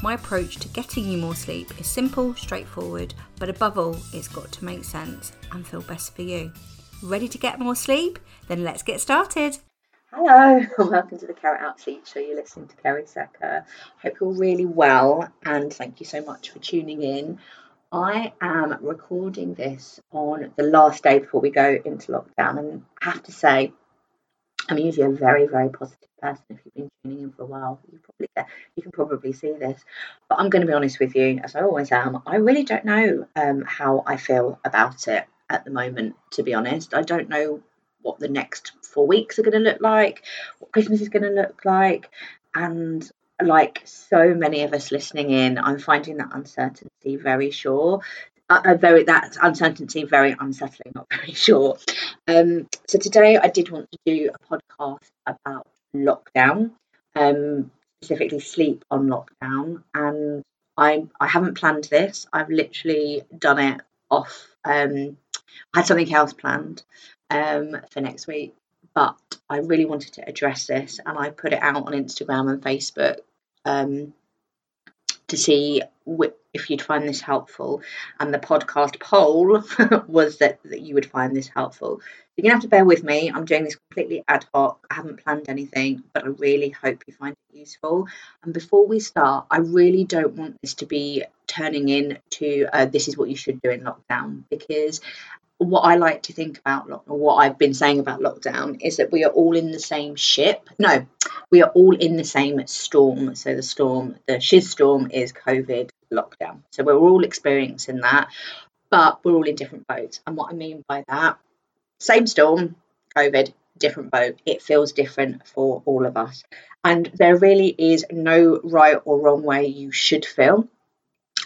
My approach to getting you more sleep is simple, straightforward, but above all, it's got to make sense and feel best for you. Ready to get more sleep? Then let's get started. Hello, welcome to the Care It Out Sleep Show. You're listening to Kerry Secker. Hope you're really well, and thank you so much for tuning in. I am recording this on the last day before we go into lockdown, and have to say, I'm usually a very, very positive person. If you've been tuning in for a while, you probably you can probably see this. But I'm going to be honest with you, as I always am. I really don't know um, how I feel about it at the moment. To be honest, I don't know what the next four weeks are going to look like, what Christmas is going to look like, and like so many of us listening in, I'm finding that uncertainty very sure. Uh, very that uncertainty very unsettling, not very sure. Um, so today I did want to do a podcast about lockdown, um, specifically sleep on lockdown, and I I haven't planned this. I've literally done it off. Um, I had something else planned um, for next week, but I really wanted to address this, and I put it out on Instagram and Facebook um, to see if you'd find this helpful. And the podcast poll was that, that you would find this helpful. You're going to have to bear with me. I'm doing this completely ad hoc. I haven't planned anything, but I really hope you find it useful. And before we start, I really don't want this to be turning into uh, this is what you should do in lockdown because what I like to think about, or what I've been saying about lockdown, is that we are all in the same ship. No, we are all in the same storm. So the storm, the shiz storm, is COVID lockdown. So we're all experiencing that, but we're all in different boats. And what I mean by that, same storm, COVID, different boat. It feels different for all of us. And there really is no right or wrong way you should feel,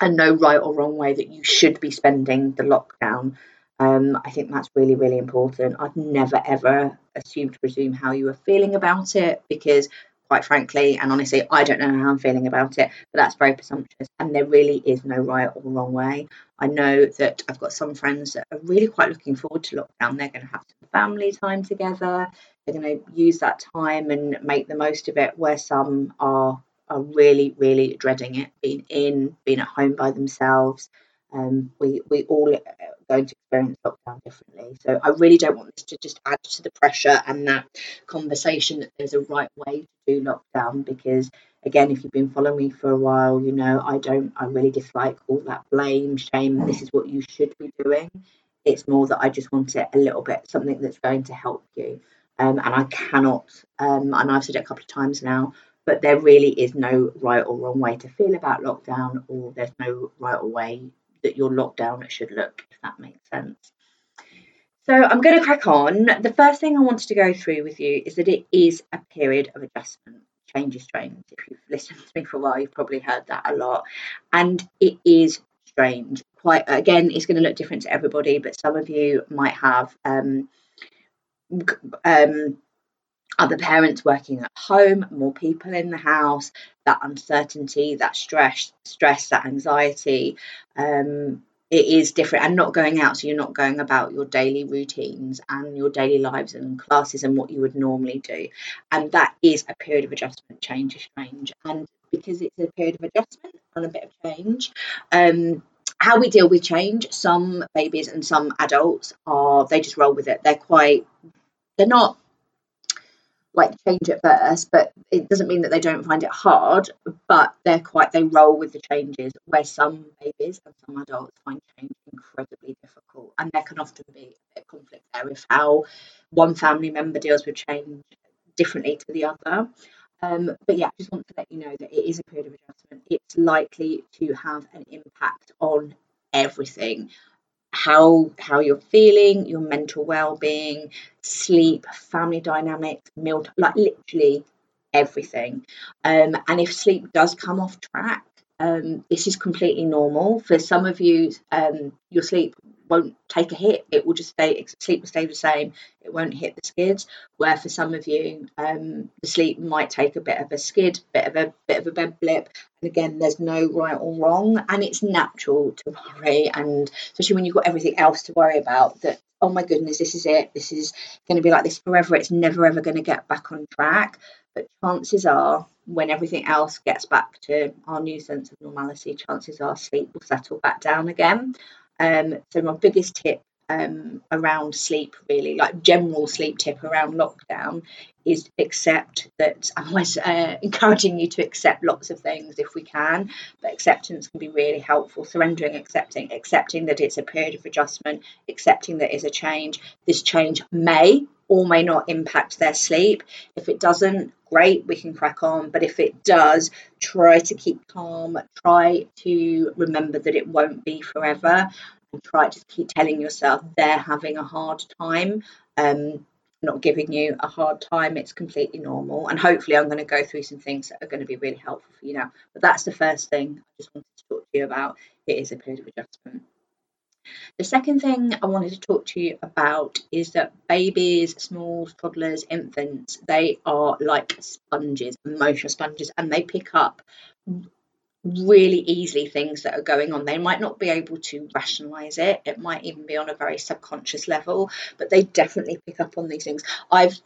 and no right or wrong way that you should be spending the lockdown. Um, I think that's really, really important. I'd never ever assume to presume how you were feeling about it because, quite frankly, and honestly, I don't know how I'm feeling about it, but that's very presumptuous. And there really is no right or wrong way. I know that I've got some friends that are really quite looking forward to lockdown. They're going to have some family time together. They're going to use that time and make the most of it, where some are are really, really dreading it, being in, being at home by themselves. Um, we we all going to experience lockdown differently. So I really don't want this to just add to the pressure and that conversation that there's a right way to do lockdown because again if you've been following me for a while you know I don't I really dislike all that blame shame this is what you should be doing it's more that I just want it a little bit something that's going to help you um, and I cannot um, and I've said it a couple of times now but there really is no right or wrong way to feel about lockdown or there's no right or way that your lockdown should look, if that makes sense. So I'm going to crack on. The first thing I wanted to go through with you is that it is a period of adjustment. Change is strange. If you've listened to me for a while, you've probably heard that a lot. And it is strange. Quite again, it's going to look different to everybody, but some of you might have um, um, other parents working at home, more people in the house, that uncertainty, that stress, stress, that anxiety. Um, it is different and not going out, so you're not going about your daily routines and your daily lives and classes and what you would normally do. And that is a period of adjustment, change is strange. And because it's a period of adjustment and a bit of change, um, how we deal with change, some babies and some adults are they just roll with it. They're quite they're not like change at first, but it doesn't mean that they don't find it hard. But they're quite they roll with the changes. Where some babies and some adults find change incredibly difficult, and there can often be a conflict there with how one family member deals with change differently to the other. Um, but yeah, I just want to let you know that it is a period of adjustment. It's likely to have an impact on everything how how you're feeling, your mental well-being, sleep, family dynamics, meal like literally everything. Um, and if sleep does come off track, um, this is completely normal. For some of you, um, your sleep won't take a hit. It will just stay, sleep will stay the same. It won't hit the skids. Where for some of you, um, the sleep might take a bit of a skid, bit of a bit of a bed blip. And again, there's no right or wrong, and it's natural to worry, and especially when you've got everything else to worry about. That oh my goodness, this is it. This is going to be like this forever. It's never ever going to get back on track. But chances are, when everything else gets back to our new sense of normality, chances are sleep will settle back down again. Um, so my biggest tip um, around sleep, really, like general sleep tip around lockdown, is accept that I'm always uh, encouraging you to accept lots of things if we can, but acceptance can be really helpful. Surrendering, accepting, accepting that it's a period of adjustment, accepting that it's a change. This change may or may not impact their sleep. If it doesn't, great, we can crack on. But if it does, try to keep calm, try to remember that it won't be forever, and try to keep telling yourself they're having a hard time. Um, not giving you a hard time, it's completely normal. And hopefully, I'm going to go through some things that are going to be really helpful for you now. But that's the first thing I just wanted to talk to you about. It is a period of adjustment. The second thing I wanted to talk to you about is that babies, small toddlers, infants, they are like sponges, emotional sponges, and they pick up really easily things that are going on. They might not be able to rationalize it, it might even be on a very subconscious level, but they definitely pick up on these things. I've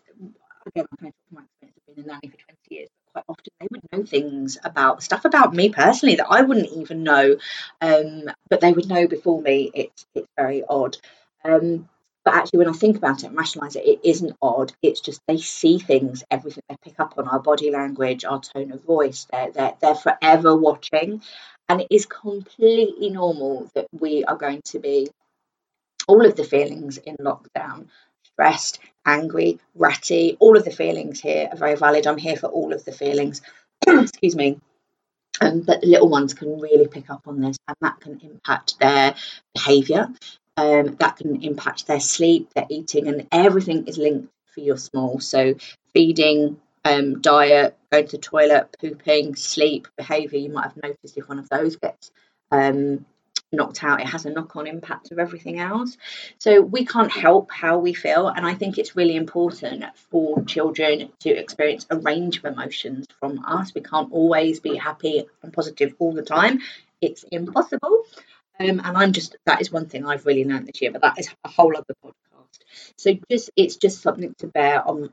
again, I my experience of being a nanny for 20 years, quite often they would know things about stuff about me personally that I wouldn't even know, um, but they would know before me. It's it's very odd. Um, but actually, when I think about it and rationalise it, it isn't odd. It's just they see things, everything they pick up on our body language, our tone of voice. They're they're, they're forever watching, and it is completely normal that we are going to be all of the feelings in lockdown stressed, angry, ratty. All of the feelings here are very valid. I'm here for all of the feelings. Excuse me. Um, but the little ones can really pick up on this, and that can impact their behaviour. Um, that can impact their sleep, their eating, and everything is linked for your small. So feeding, um, diet, going to the toilet, pooping, sleep, behaviour. You might have noticed if one of those gets um, knocked out, it has a knock on impact of everything else. So we can't help how we feel. And I think it's really important for children to experience a range of emotions from us. We can't always be happy and positive all the time, it's impossible. Um, and I'm just, that is one thing I've really learned this year, but that is a whole other podcast. So just it's just something to bear on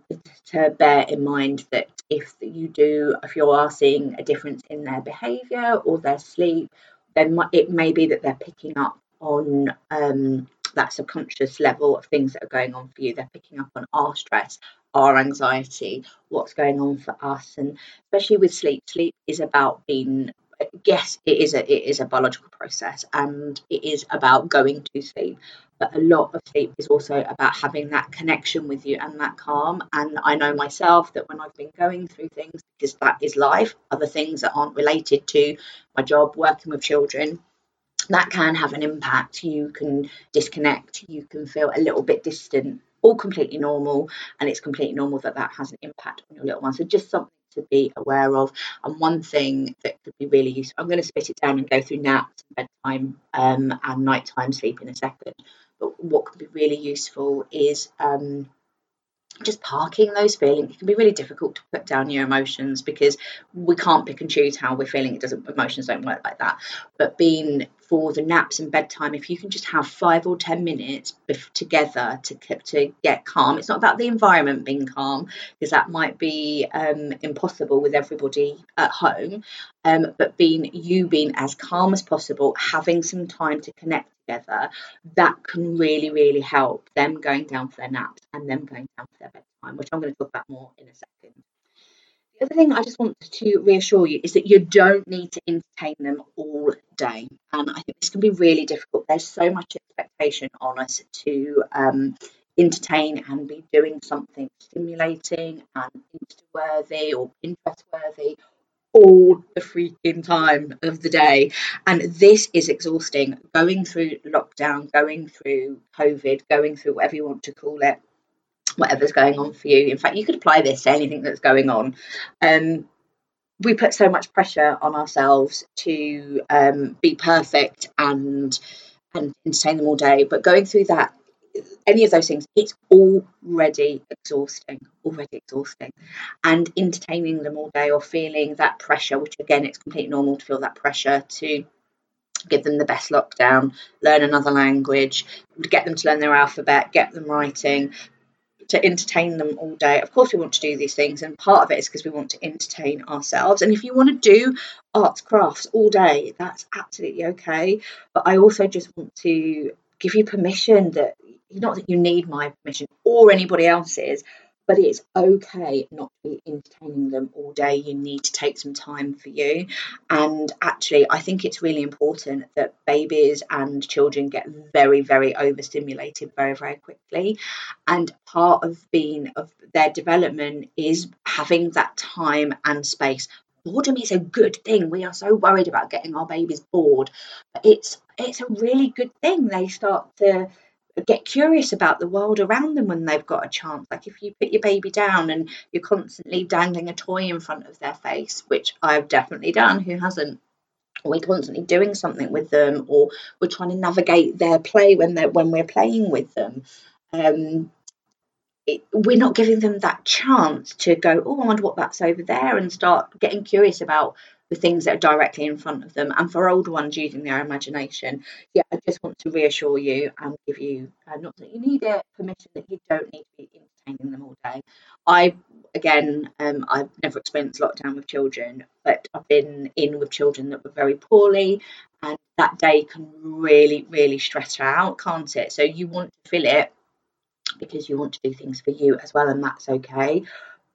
to bear in mind that if you do if you are seeing a difference in their behaviour or their sleep then it may be that they're picking up on um, that subconscious level of things that are going on for you. They're picking up on our stress, our anxiety, what's going on for us, and especially with sleep. Sleep is about being yes, it is a it is a biological process, and it is about going to sleep. But a lot of sleep is also about having that connection with you and that calm. And I know myself that when I've been going through things, because that is life, other things that aren't related to my job, working with children, that can have an impact. You can disconnect, you can feel a little bit distant, all completely normal. And it's completely normal that that has an impact on your little one. So just something to be aware of. And one thing that could be really useful, I'm going to split it down and go through naps, bedtime, um, and nighttime sleep in a second. But what could be really useful is um, just parking those feelings. It can be really difficult to put down your emotions because we can't pick and choose how we're feeling. It doesn't emotions don't work like that. But being for the naps and bedtime, if you can just have five or ten minutes together to to get calm. It's not about the environment being calm because that might be um, impossible with everybody at home. Um, but being you being as calm as possible, having some time to connect together, that can really, really help them going down for their naps and them going down for their bedtime, which I'm going to talk about more in a second. The other thing I just want to reassure you is that you don't need to entertain them all day. And I think this can be really difficult. There's so much expectation on us to um, entertain and be doing something stimulating and Insta worthy or Pinterest worthy all the freaking time of the day. And this is exhausting. Going through lockdown, going through COVID, going through whatever you want to call it, whatever's going on for you. In fact, you could apply this to anything that's going on. Um, we put so much pressure on ourselves to um, be perfect and and entertain them all day. But going through that, any of those things, it's already exhausting, already exhausting. And entertaining them all day or feeling that pressure, which again, it's completely normal to feel that pressure to give them the best lockdown, learn another language, get them to learn their alphabet, get them writing, to entertain them all day. Of course, we want to do these things, and part of it is because we want to entertain ourselves. And if you want to do arts, crafts all day, that's absolutely okay. But I also just want to give you permission that not that you need my permission or anybody else's, but it's okay not to be entertaining them all day. You need to take some time for you. And actually, I think it's really important that babies and children get very, very overstimulated very, very quickly. And part of being of their development is having that time and space. Boredom is a good thing. We are so worried about getting our babies bored, but it's it's a really good thing. They start to get curious about the world around them when they've got a chance. Like if you put your baby down and you're constantly dangling a toy in front of their face, which I've definitely done, who hasn't? we're constantly doing something with them, or we're trying to navigate their play when they're when we're playing with them. Um, it, we're not giving them that chance to go, oh, I wonder what that's over there, and start getting curious about the things that are directly in front of them. And for older ones using their imagination, yeah, I just want to reassure you and give you uh, not that you need it, permission that you don't need to be entertaining them all day. I again, um, I've never experienced lockdown with children, but I've been in with children that were very poorly, and that day can really, really stress her out, can't it? So you want to fill it because you want to do things for you as well, and that's okay.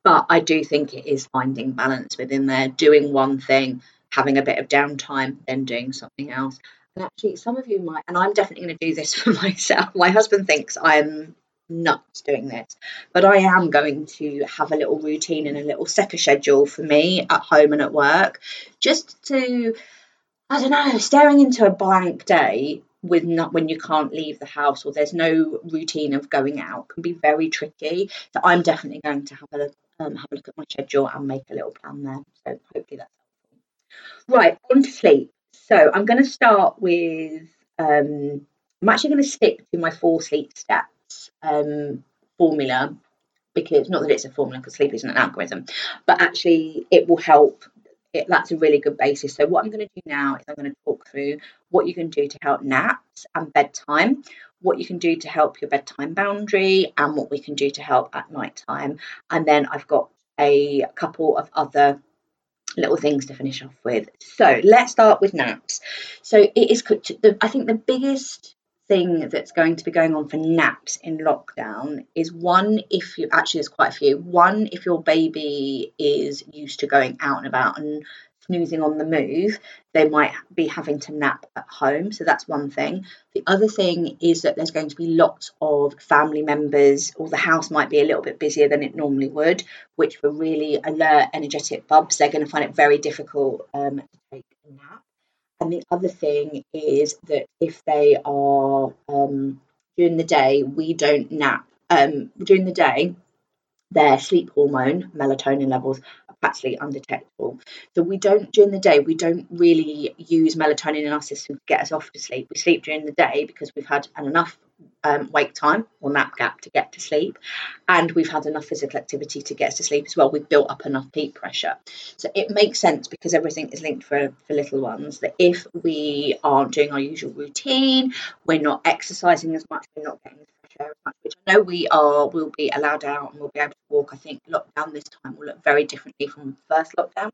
But I do think it is finding balance within there, doing one thing, having a bit of downtime, then doing something else. And actually, some of you might, and I'm definitely going to do this for myself. My husband thinks I'm nuts doing this, but I am going to have a little routine and a little second schedule for me at home and at work, just to, I don't know, staring into a blank day with not when you can't leave the house or there's no routine of going out can be very tricky. So I'm definitely going to have a um, have a look at my schedule and make a little plan there. So hopefully that's helpful. Right, on to sleep. So I'm going to start with, um, I'm actually going to stick to my four sleep steps um, formula because not that it's a formula because sleep isn't an algorithm, but actually it will help. It, that's a really good basis. So what I'm going to do now is I'm going to talk through what you can do to help naps and bedtime what you can do to help your bedtime boundary and what we can do to help at night time. And then I've got a couple of other little things to finish off with. So let's start with naps. So it is, I think the biggest thing that's going to be going on for naps in lockdown is one if you actually there's quite a few one if your baby is used to going out and about and snoozing on the move, they might be having to nap at home. So that's one thing. The other thing is that there's going to be lots of family members, or the house might be a little bit busier than it normally would, which were really alert, energetic bubs. They're going to find it very difficult um, to take a nap. And the other thing is that if they are um, during the day, we don't nap. Um, during the day, their sleep hormone, melatonin levels, are practically undetectable. So we don't during the day we don't really use melatonin in our system to get us off to sleep. We sleep during the day because we've had enough um, wake time or nap gap to get to sleep, and we've had enough physical activity to get to sleep as well. We've built up enough peak pressure, so it makes sense because everything is linked for for little ones. That if we aren't doing our usual routine, we're not exercising as much, we're not getting as much, which I know we are We'll be allowed out and we'll be able to walk. I think lockdown this time will look very differently from first lockdown.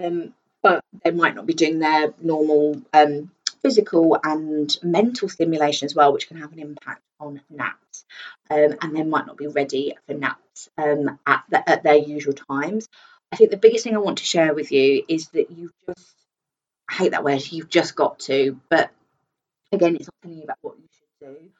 Um, but they might not be doing their normal um, physical and mental stimulation as well, which can have an impact on naps. Um, and they might not be ready for naps um, at, the, at their usual times. I think the biggest thing I want to share with you is that you just, I hate that word, you've just got to, but again, it's not telling you about what you should do,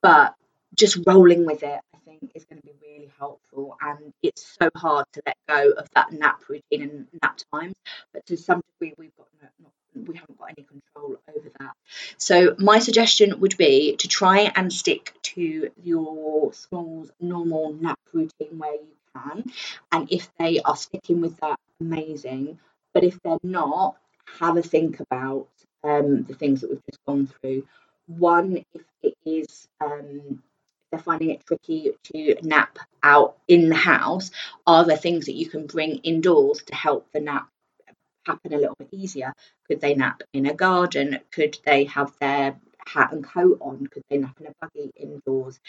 but just rolling with it, I think, is going to be really helpful. And it's so hard to let go of that nap routine and nap times, but to some degree, we've got no, not, we haven't got any control over that. So my suggestion would be to try and stick to your small normal nap routine where you can, and if they are sticking with that, amazing. But if they're not, have a think about um, the things that we've just gone through. One, if it is um, they're finding it tricky to nap out in the house, are there things that you can bring indoors to help the nap happen a little bit easier? Could they nap in a garden? Could they have their hat and coat on? because they nap in a buggy indoors?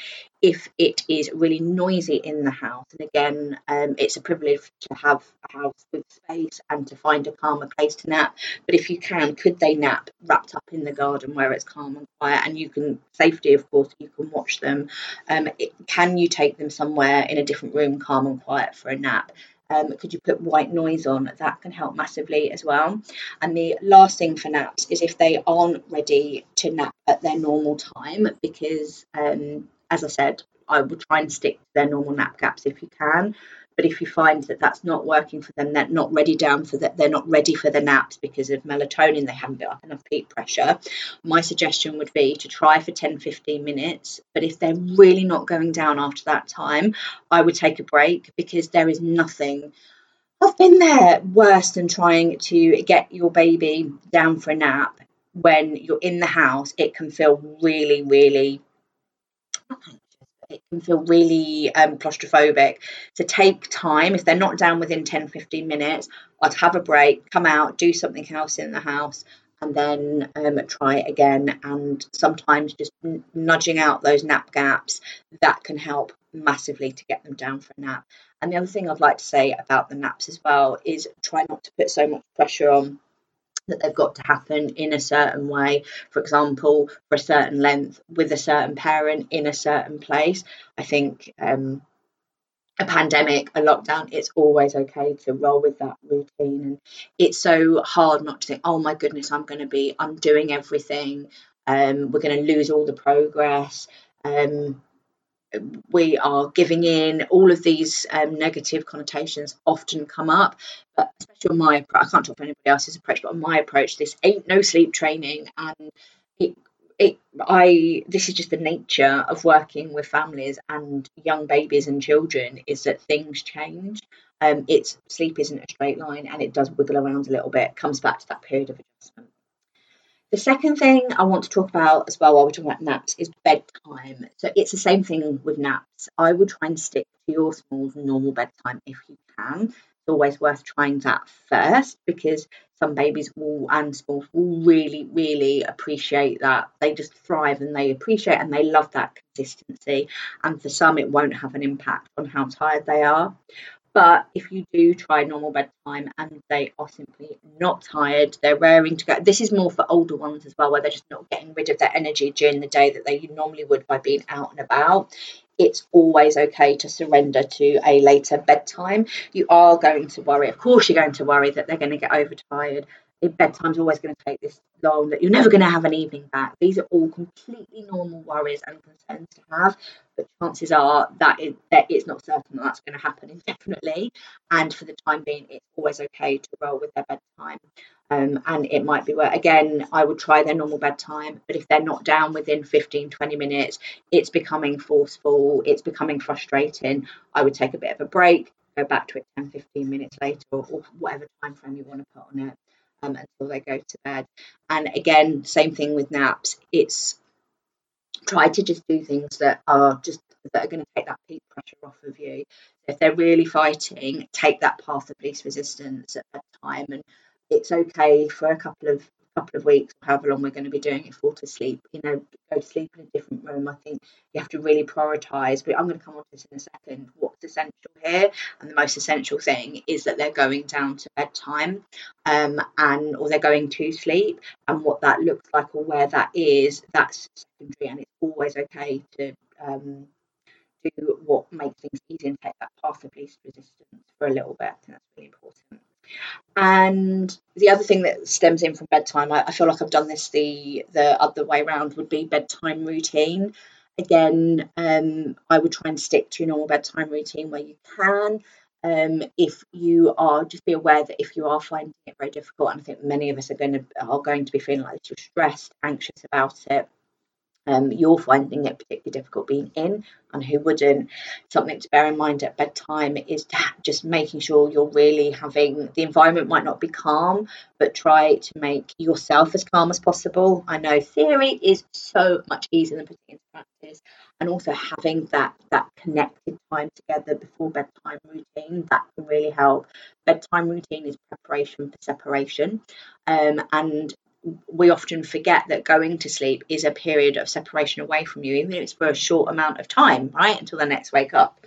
If it is really noisy in the house, and again, um, it's a privilege to have a house with space and to find a calmer place to nap. But if you can, could they nap wrapped up in the garden where it's calm and quiet, and you can safety, of course, you can watch them. Um, it, can you take them somewhere in a different room, calm and quiet for a nap? Um, could you put white noise on? That can help massively as well. And the last thing for naps is if they aren't ready to nap at their normal time, because um, as I said, I will try and stick to their normal nap gaps if you can. But if you find that that's not working for them, they're not ready down for that, they're not ready for the naps because of melatonin, they haven't built up enough peak pressure. My suggestion would be to try for 10 15 minutes. But if they're really not going down after that time, I would take a break because there is nothing. I've been there worse than trying to get your baby down for a nap when you're in the house. It can feel really, really it can feel really um, claustrophobic. So take time. If they're not down within 10, 15 minutes, I'd have a break, come out, do something else in the house, and then um, try again. And sometimes just n- nudging out those nap gaps, that can help massively to get them down for a nap. And the other thing I'd like to say about the naps as well is try not to put so much pressure on that they've got to happen in a certain way, for example, for a certain length with a certain parent in a certain place. I think um, a pandemic, a lockdown, it's always okay to roll with that routine. And it's so hard not to think, oh my goodness, I'm going to be undoing everything. Um, we're going to lose all the progress. Um, we are giving in. All of these um, negative connotations often come up, but especially on my I can't talk for anybody else's approach, but on my approach, this ain't no sleep training, and it it I this is just the nature of working with families and young babies and children is that things change. Um, it's sleep isn't a straight line, and it does wiggle around a little bit. Comes back to that period of adjustment. The second thing I want to talk about as well while we're talking about naps is bedtime. So it's the same thing with naps. I would try and stick to your small's normal bedtime if you can. It's always worth trying that first because some babies will and smalls will really, really appreciate that. They just thrive and they appreciate and they love that consistency. And for some, it won't have an impact on how tired they are. But if you do try normal bedtime and they are simply not tired, they're raring to go. This is more for older ones as well, where they're just not getting rid of their energy during the day that they normally would by being out and about. It's always okay to surrender to a later bedtime. You are going to worry, of course, you're going to worry that they're going to get overtired bedtime's always going to take this long, that you're never going to have an evening back. These are all completely normal worries and concerns to have, but chances are that, it, that it's not certain that that's going to happen indefinitely. And for the time being, it's always okay to roll with their bedtime. Um, and it might be where, again, I would try their normal bedtime, but if they're not down within 15, 20 minutes, it's becoming forceful, it's becoming frustrating. I would take a bit of a break, go back to it 10, 15 minutes later, or, or whatever time frame you want to put on it um, until they go to bed. And again, same thing with naps. It's try to just do things that are just that are going to take that peak pressure off of you. If they're really fighting, take that path of least resistance at that time. And it's okay for a couple of couple of weeks, however long we're going to be doing it, fall to sleep. You know, go to sleep in a different room. I think you have to really prioritise. But I'm going to come on to this in a second. What's essential here, and the most essential thing is that they're going down to bedtime, um, and or they're going to sleep, and what that looks like or where that is, that's secondary, and it's always okay to. Um, what makes things easy and take that path of least resistance for a little bit. I think that's really important. And the other thing that stems in from bedtime, I, I feel like I've done this the the other way around, would be bedtime routine. Again, um, I would try and stick to your normal bedtime routine where you can. Um, if you are, just be aware that if you are finding it very difficult, and I think many of us are going to are going to be feeling like you're stressed, anxious about it, um, you're finding it particularly difficult being in and who wouldn't. Something to bear in mind at bedtime is just making sure you're really having the environment might not be calm, but try to make yourself as calm as possible. I know theory is so much easier than putting into practice, and also having that that connected time together before bedtime routine that can really help. Bedtime routine is preparation for separation, um, and we often forget that going to sleep is a period of separation away from you, even if it's for a short amount of time, right, until the next wake up.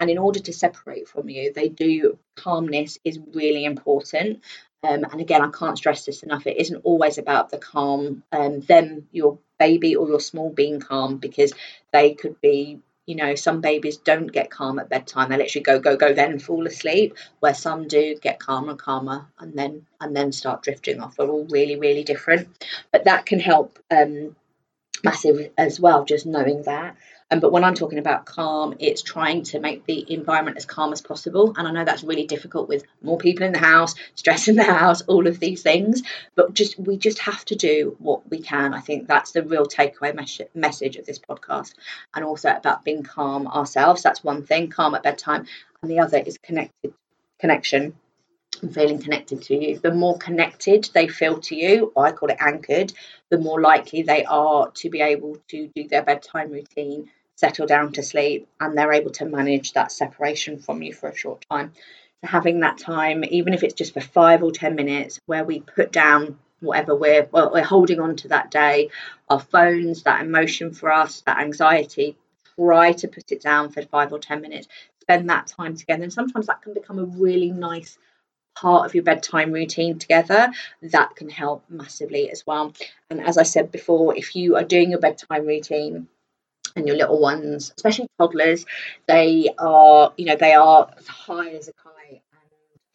And in order to separate from you, they do calmness is really important. Um, and again, I can't stress this enough. It isn't always about the calm, um, them, your baby or your small being calm, because they could be you know, some babies don't get calm at bedtime. They literally go, go, go, then fall asleep. Where some do get calmer and calmer, and then and then start drifting off. We're all really, really different, but that can help um, massive as well. Just knowing that. Um, but when I'm talking about calm, it's trying to make the environment as calm as possible. And I know that's really difficult with more people in the house, stress in the house, all of these things. But just we just have to do what we can. I think that's the real takeaway mes- message of this podcast. And also about being calm ourselves. That's one thing, calm at bedtime. And the other is connected connection and feeling connected to you. The more connected they feel to you, I call it anchored, the more likely they are to be able to do their bedtime routine, settle down to sleep, and they're able to manage that separation from you for a short time. So, having that time, even if it's just for five or 10 minutes, where we put down whatever we're, well, we're holding on to that day, our phones, that emotion for us, that anxiety, try to put it down for five or 10 minutes. Spend that time together. And sometimes that can become a really nice part of your bedtime routine together, that can help massively as well. And as I said before, if you are doing your bedtime routine, and your little ones, especially toddlers, they are, you know, they are as high as a kite and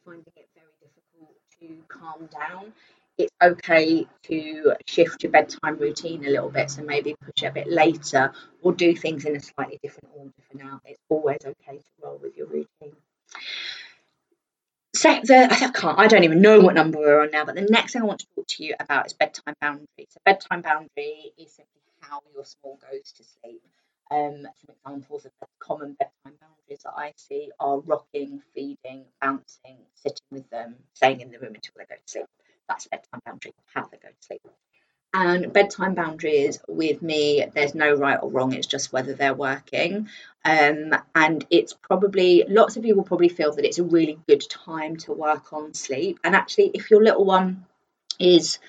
finding it very difficult to calm down. It's okay to shift your bedtime routine a little bit, so maybe push it a bit later or do things in a slightly different order for now. It's always okay to roll with your routine. So the, I can't, I don't even know what number we're on now, but the next thing I want to talk to you about is bedtime boundary. So bedtime boundary is simply how your small goes to sleep. Um, some examples of common bedtime boundaries that I see are rocking, feeding, bouncing, sitting with them, staying in the room until they go to sleep. That's bedtime boundary, how they go to sleep. And bedtime boundaries with me, there's no right or wrong, it's just whether they're working. Um, and it's probably, lots of you will probably feel that it's a really good time to work on sleep. And actually, if your little one is,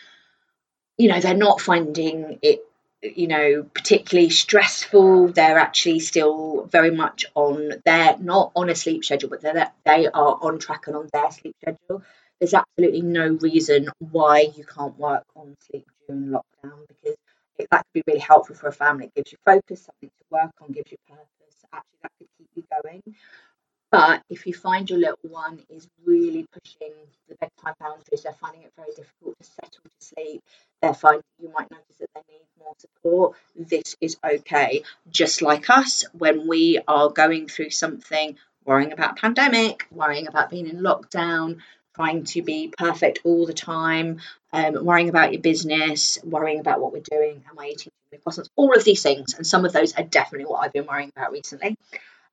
you know, they're not finding it you know particularly stressful they're actually still very much on their not on a sleep schedule but they're, they are on track and on their sleep schedule there's absolutely no reason why you can't work on sleep during lockdown because it, that could be really helpful for a family. It gives you focus, something to work on, gives you purpose. Actually, that could keep you going. But if you find your little one is really pushing the bedtime boundaries, they're finding it very difficult to settle to sleep, they're finding you might notice that they need more support, this is okay. Just like us, when we are going through something, worrying about pandemic, worrying about being in lockdown, trying to be perfect all the time, um, worrying about your business, worrying about what we're doing, am I eating croissants, all of these things. And some of those are definitely what I've been worrying about recently.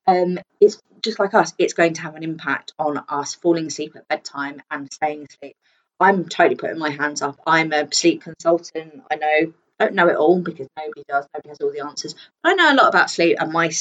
Um, it's just like us, it's going to have an impact on us falling asleep at bedtime and staying asleep. I'm totally putting my hands up. I'm a sleep consultant. I know don't know it all because nobody does. Nobody has all the answers. But I know a lot about sleep, and my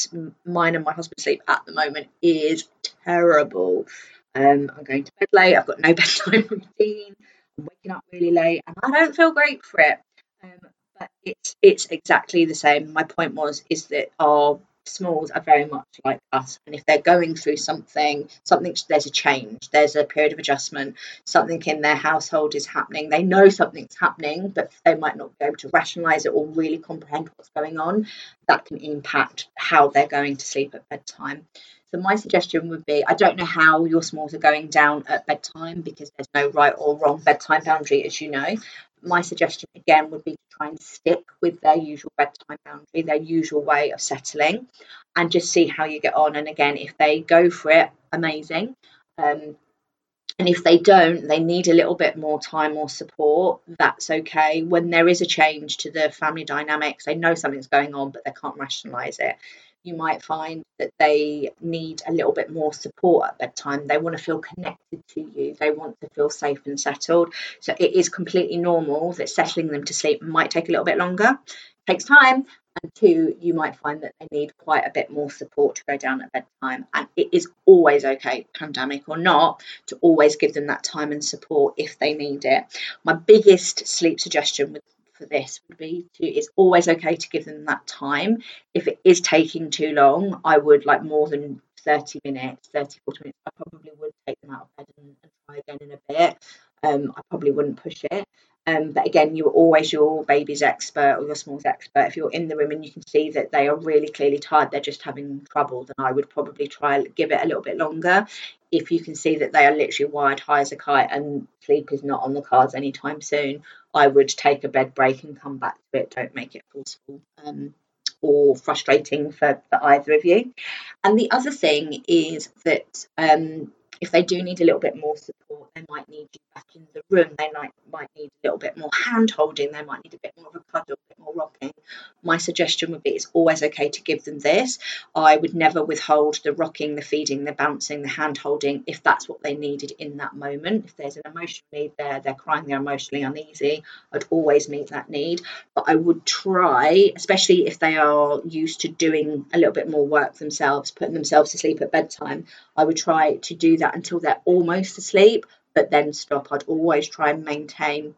mine and my husband's sleep at the moment is terrible. Um, I'm going to bed late. I've got no bedtime routine. I'm waking up really late, and I don't feel great for it. Um, but it's it's exactly the same. My point was is that our smalls are very much like us, and if they're going through something, something there's a change, there's a period of adjustment, something in their household is happening. They know something's happening, but they might not be able to rationalize it or really comprehend what's going on. That can impact how they're going to sleep at bedtime. So my suggestion would be I don't know how your smalls are going down at bedtime because there's no right or wrong bedtime boundary, as you know. My suggestion again would be to try and stick with their usual bedtime boundary, their usual way of settling, and just see how you get on. And again, if they go for it, amazing. Um, And if they don't, they need a little bit more time or support. That's okay. When there is a change to the family dynamics, they know something's going on, but they can't rationalize it. You might find that they need a little bit more support at bedtime. They want to feel connected to you, they want to feel safe and settled. So it is completely normal that settling them to sleep might take a little bit longer. It takes time, and two, you might find that they need quite a bit more support to go down at bedtime. And it is always okay, pandemic or not, to always give them that time and support if they need it. My biggest sleep suggestion with for this would be to it's always okay to give them that time. If it is taking too long, I would like more than 30 minutes, 30, 40 minutes, I probably would take them out of bed and, and try again in a bit. Um, I probably wouldn't push it. Um, but again, you're always your baby's expert or your small's expert. If you're in the room and you can see that they are really clearly tired, they're just having trouble, then I would probably try give it a little bit longer. If you can see that they are literally wired high as a kite and sleep is not on the cards anytime soon, I would take a bed break and come back to it. Don't make it forceful. Um, or frustrating for, for either of you. And the other thing is that um, if they do need a little bit more support, they might need you back in the room. They might might need a little bit more hand holding. They might need a bit more of a cuddle, a bit more rocking. My suggestion would be it's always okay to give them this. I would never withhold the rocking, the feeding, the bouncing, the hand holding if that's what they needed in that moment. If there's an emotional need there, they're crying, they're emotionally uneasy, I'd always meet that need. But I would try, especially if they are used to doing a little bit more work themselves, putting themselves to sleep at bedtime, I would try to do that until they're almost asleep, but then stop. I'd always try and maintain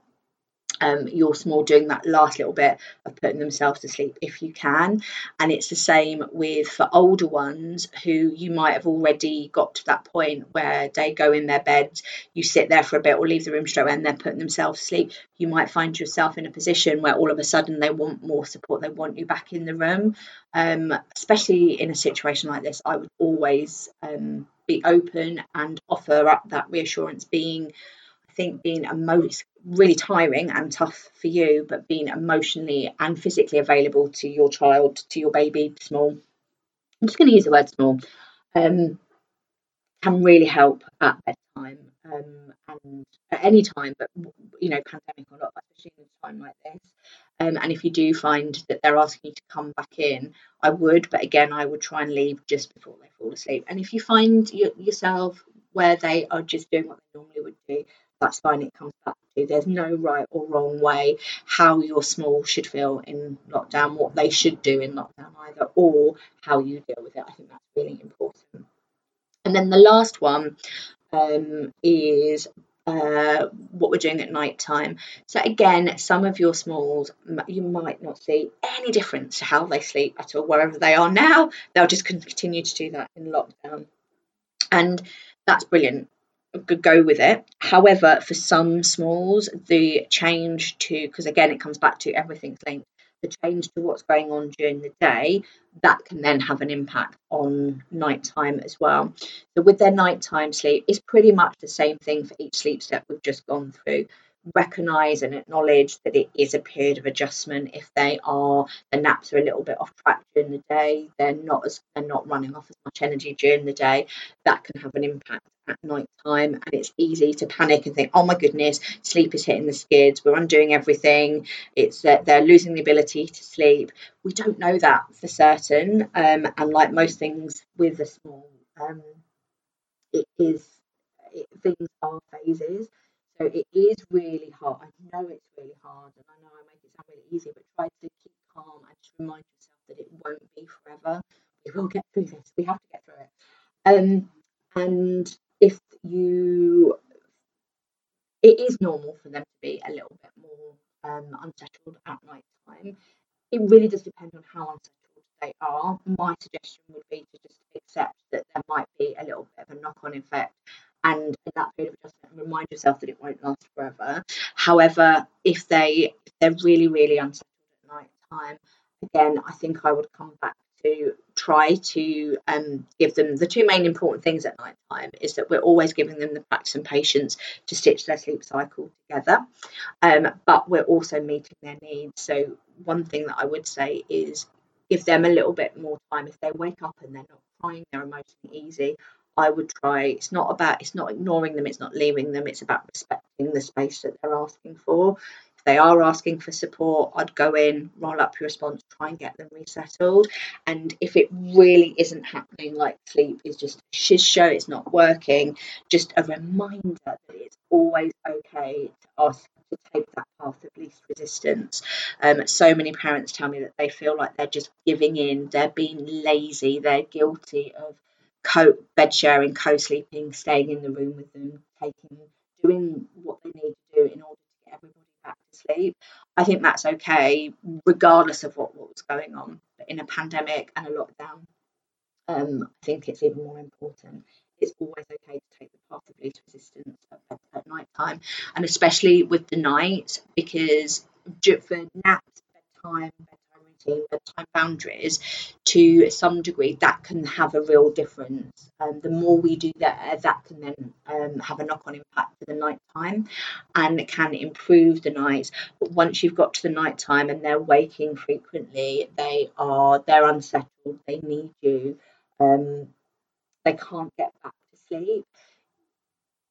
um, you're small doing that last little bit of putting themselves to sleep if you can. And it's the same with for older ones who you might have already got to that point where they go in their beds, you sit there for a bit or leave the room straight away and they're putting themselves to sleep. You might find yourself in a position where all of a sudden they want more support, they want you back in the room. Um, especially in a situation like this, I would always um, be open and offer up that reassurance being I think being a emo- really tiring and tough for you, but being emotionally and physically available to your child, to your baby, small. I'm just going to use the word small. Um, can really help at bedtime um, and at any time, but you know, pandemic or not, especially in a time like this. Um, and if you do find that they're asking you to come back in, I would, but again, I would try and leave just before they fall asleep. And if you find yourself where they are just doing what they normally would do, that's fine. It comes back to there's no right or wrong way how your small should feel in lockdown, what they should do in lockdown either, or how you deal with it. I think that's really important. And then the last one um, is uh, what we're doing at night time. So again, some of your smalls you might not see any difference to how they sleep at all wherever they are now. They'll just continue to do that in lockdown, and that's brilliant go with it. However, for some smalls, the change to because again it comes back to everything's linked. The change to what's going on during the day that can then have an impact on nighttime as well. So with their nighttime sleep, it's pretty much the same thing for each sleep step we've just gone through recognize and acknowledge that it is a period of adjustment if they are the naps are a little bit off track during the day they're not as they're not running off as much energy during the day that can have an impact at night time and it's easy to panic and think oh my goodness sleep is hitting the skids we're undoing everything it's that they're losing the ability to sleep we don't know that for certain um, and like most things with a small um, it is it, things are phases so it is really hard. I know it's really hard, and I know I make it sound really easy, but try to keep calm and just remind yourself that it won't be forever. We will get through this. We have to get through it. Um, and if you, it is normal for them to be a little bit more um, unsettled at night time. It really does depend on how unsettled they are. My suggestion would be to just accept that there might be a little bit of a knock on effect and in that period of adjustment remind yourself that it won't last forever. However, if they if they're really, really unsettled at night time, again, I think I would come back to try to um, give them the two main important things at night time is that we're always giving them the practice and patience to stitch their sleep cycle together, um, but we're also meeting their needs. So one thing that I would say is give them a little bit more time if they wake up and they're not crying, they're emotionally easy. I would try. It's not about, it's not ignoring them, it's not leaving them, it's about respecting the space that they're asking for. They are asking for support, I'd go in, roll up your response, try and get them resettled. And if it really isn't happening, like sleep is just a shiz show, it's not working, just a reminder that it's always okay to ask to take that path of least resistance. Um, so many parents tell me that they feel like they're just giving in, they're being lazy, they're guilty of co bed sharing, co sleeping, staying in the room with them, taking doing what they need to do in order to get everybody back to sleep. I think that's okay, regardless of what, what was going on. But in a pandemic and a lockdown, um, I think it's even more important. It's always okay to take the path of least resistance at, at night time, and especially with the night, because for naps, bedtime, bedtime boundaries, to some degree, that can have a real difference. Um, the more we do there, that can then um, have a knock on impact for the night time and can improve the nights. But once you've got to the night time and they're waking frequently, they are they're unsettled, they need you, um, they can't get back to sleep.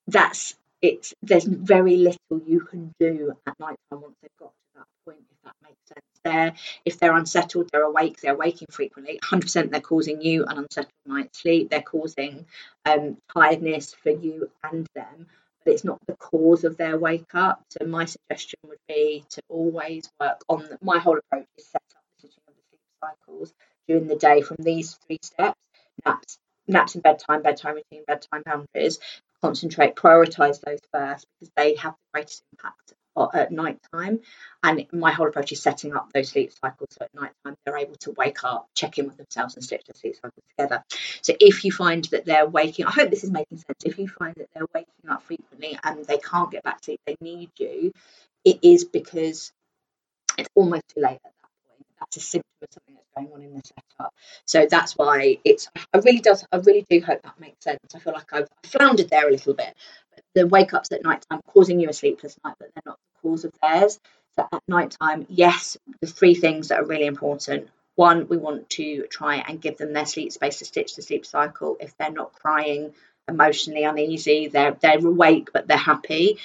That's it's there's very little you can do at night time once they've got to that point, if that makes sense. There, if they're unsettled, they're awake, they're waking frequently. 100% they're causing you an unsettled night's sleep. They're causing um, tiredness for you and them, but it's not the cause of their wake up. So my suggestion would be to always work on. The, my whole approach is set up the sleep cycles during the day from these three steps: naps, naps and bedtime, bedtime routine, bedtime boundaries. Concentrate, prioritize those first because they have the greatest impact at night time. And my whole approach is setting up those sleep cycles so at night time they're able to wake up, check in with themselves, and stitch their sleep cycles together. So if you find that they're waking, I hope this is making sense. If you find that they're waking up frequently and they can't get back to sleep, they need you, it is because it's almost too late. That's a symptom of something that's going on in the setup. So that's why it's. I really does. I really do hope that makes sense. I feel like I've floundered there a little bit. But the wake ups at night time causing you a sleepless night, but they're not the cause of theirs. So at night time, yes, the three things that are really important. One, we want to try and give them their sleep space to stitch the sleep cycle. If they're not crying, emotionally uneasy, they're they're awake but they're happy.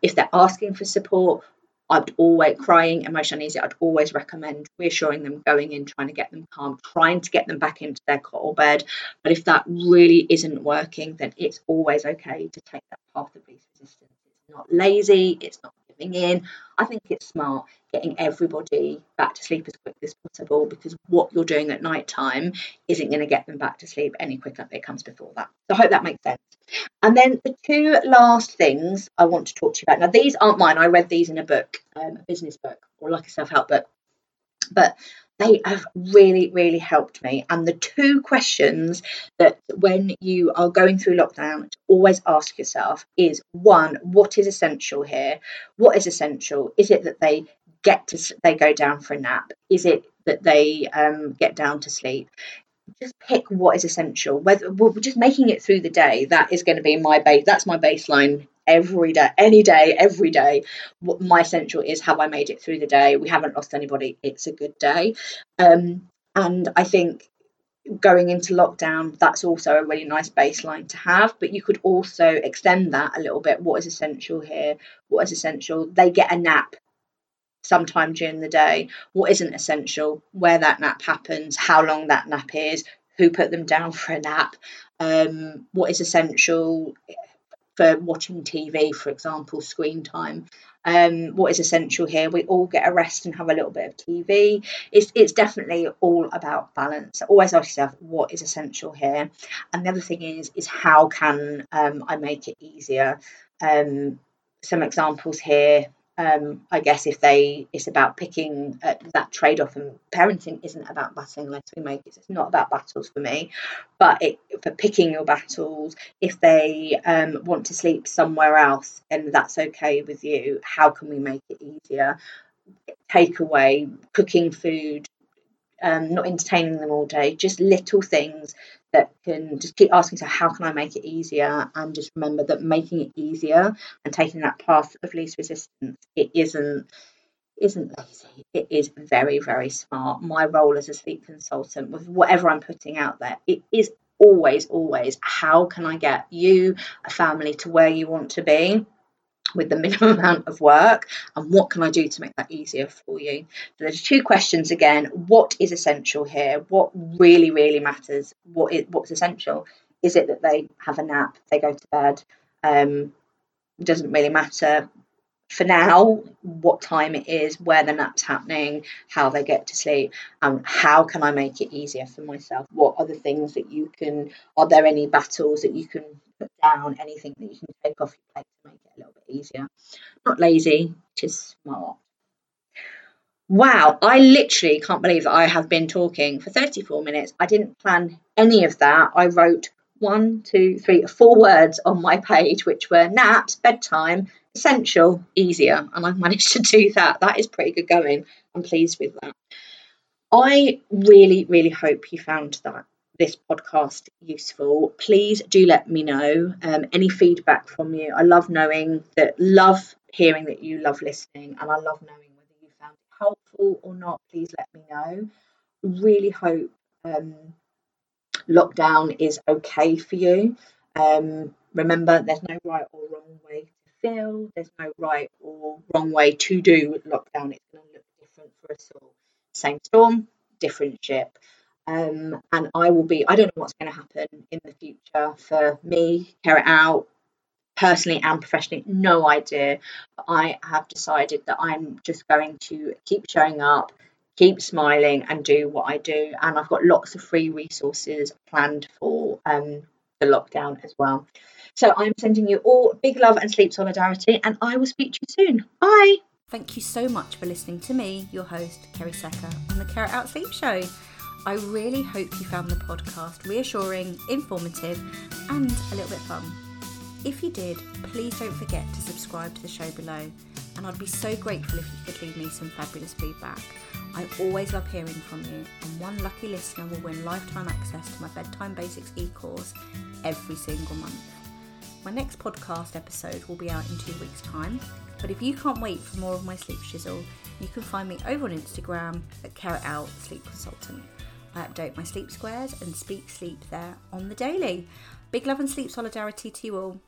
If they're asking for support, I'd always crying, emotionally. I'd always recommend reassuring them, going in, trying to get them calm, trying to get them back into their or bed. But if that really isn't working, then it's always okay to take that path of least resistance. It's not lazy. It's not giving in. I think it's smart getting everybody back to sleep as quickly as possible because what you're doing at night time isn't going to get them back to sleep any quicker it comes before that. So I hope that makes sense. And then the two last things I want to talk to you about. Now, these aren't mine. I read these in a book, um, a business book, or like a self help book. But they have really, really helped me. And the two questions that when you are going through lockdown always ask yourself is one, what is essential here? What is essential? Is it that they get to they go down for a nap? Is it that they um, get down to sleep? Just pick what is essential. Whether well, just making it through the day, that is going to be my base. That's my baseline every day, any day, every day. What my essential is have I made it through the day? We haven't lost anybody. It's a good day. Um, and I think going into lockdown, that's also a really nice baseline to have. But you could also extend that a little bit. What is essential here? What is essential? They get a nap sometime during the day. What isn't essential? Where that nap happens, how long that nap is, who put them down for a nap, um, what is essential for watching TV, for example, screen time. Um, what is essential here? We all get a rest and have a little bit of TV. It's it's definitely all about balance. Always ask yourself what is essential here, and the other thing is is how can um, I make it easier? Um, some examples here um, I guess if they, it's about picking uh, that trade off, and parenting isn't about battling less we make it. It's not about battles for me, but it, for picking your battles, if they um, want to sleep somewhere else and that's okay with you, how can we make it easier? Takeaway, cooking food, um, not entertaining them all day, just little things that can just keep asking so how can I make it easier? And just remember that making it easier and taking that path of least resistance it isn't isn't lazy it is very very smart. My role as a sleep consultant with whatever I'm putting out there it is always, always how can I get you, a family, to where you want to be? With the minimum amount of work and what can I do to make that easier for you? So there's two questions again. What is essential here? What really, really matters? What is what's essential? Is it that they have a nap, they go to bed? Um, doesn't really matter for now what time it is, where the nap's happening, how they get to sleep, and um, how can I make it easier for myself? What are the things that you can? Are there any battles that you can put down? Anything that you can take off your plate to make it a little bit easier? Not lazy, just smart. Wow, I literally can't believe that I have been talking for 34 minutes. I didn't plan any of that. I wrote one, two, three, four words on my page, which were naps, bedtime, essential, easier. And I've managed to do that. That is pretty good going. I'm pleased with that. I really, really hope you found that this podcast useful. Please do let me know um, any feedback from you. I love knowing that, love hearing that you love listening, and I love knowing whether you found it helpful or not. Please let me know. Really hope um, lockdown is okay for you. Um, remember, there's no right or wrong way to feel, there's no right or wrong way to do lockdown. It's going to look different for us all. Same storm, different ship. Um, and I will be, I don't know what's going to happen in the future for me, Care It Out personally and professionally, no idea. But I have decided that I'm just going to keep showing up, keep smiling and do what I do. And I've got lots of free resources planned for um, the lockdown as well. So I'm sending you all big love and sleep solidarity, and I will speak to you soon. Bye. Thank you so much for listening to me, your host, Kerry Secker, on the Care It Out Sleep Show. I really hope you found the podcast reassuring, informative, and a little bit fun. If you did, please don't forget to subscribe to the show below, and I'd be so grateful if you could leave me some fabulous feedback. I always love hearing from you, and one lucky listener will win lifetime access to my Bedtime Basics e course every single month. My next podcast episode will be out in two weeks' time, but if you can't wait for more of my sleep shizzle, you can find me over on Instagram at Care It Out Sleep Consultant. I update my sleep squares and speak sleep there on the daily. Big love and sleep solidarity to you all.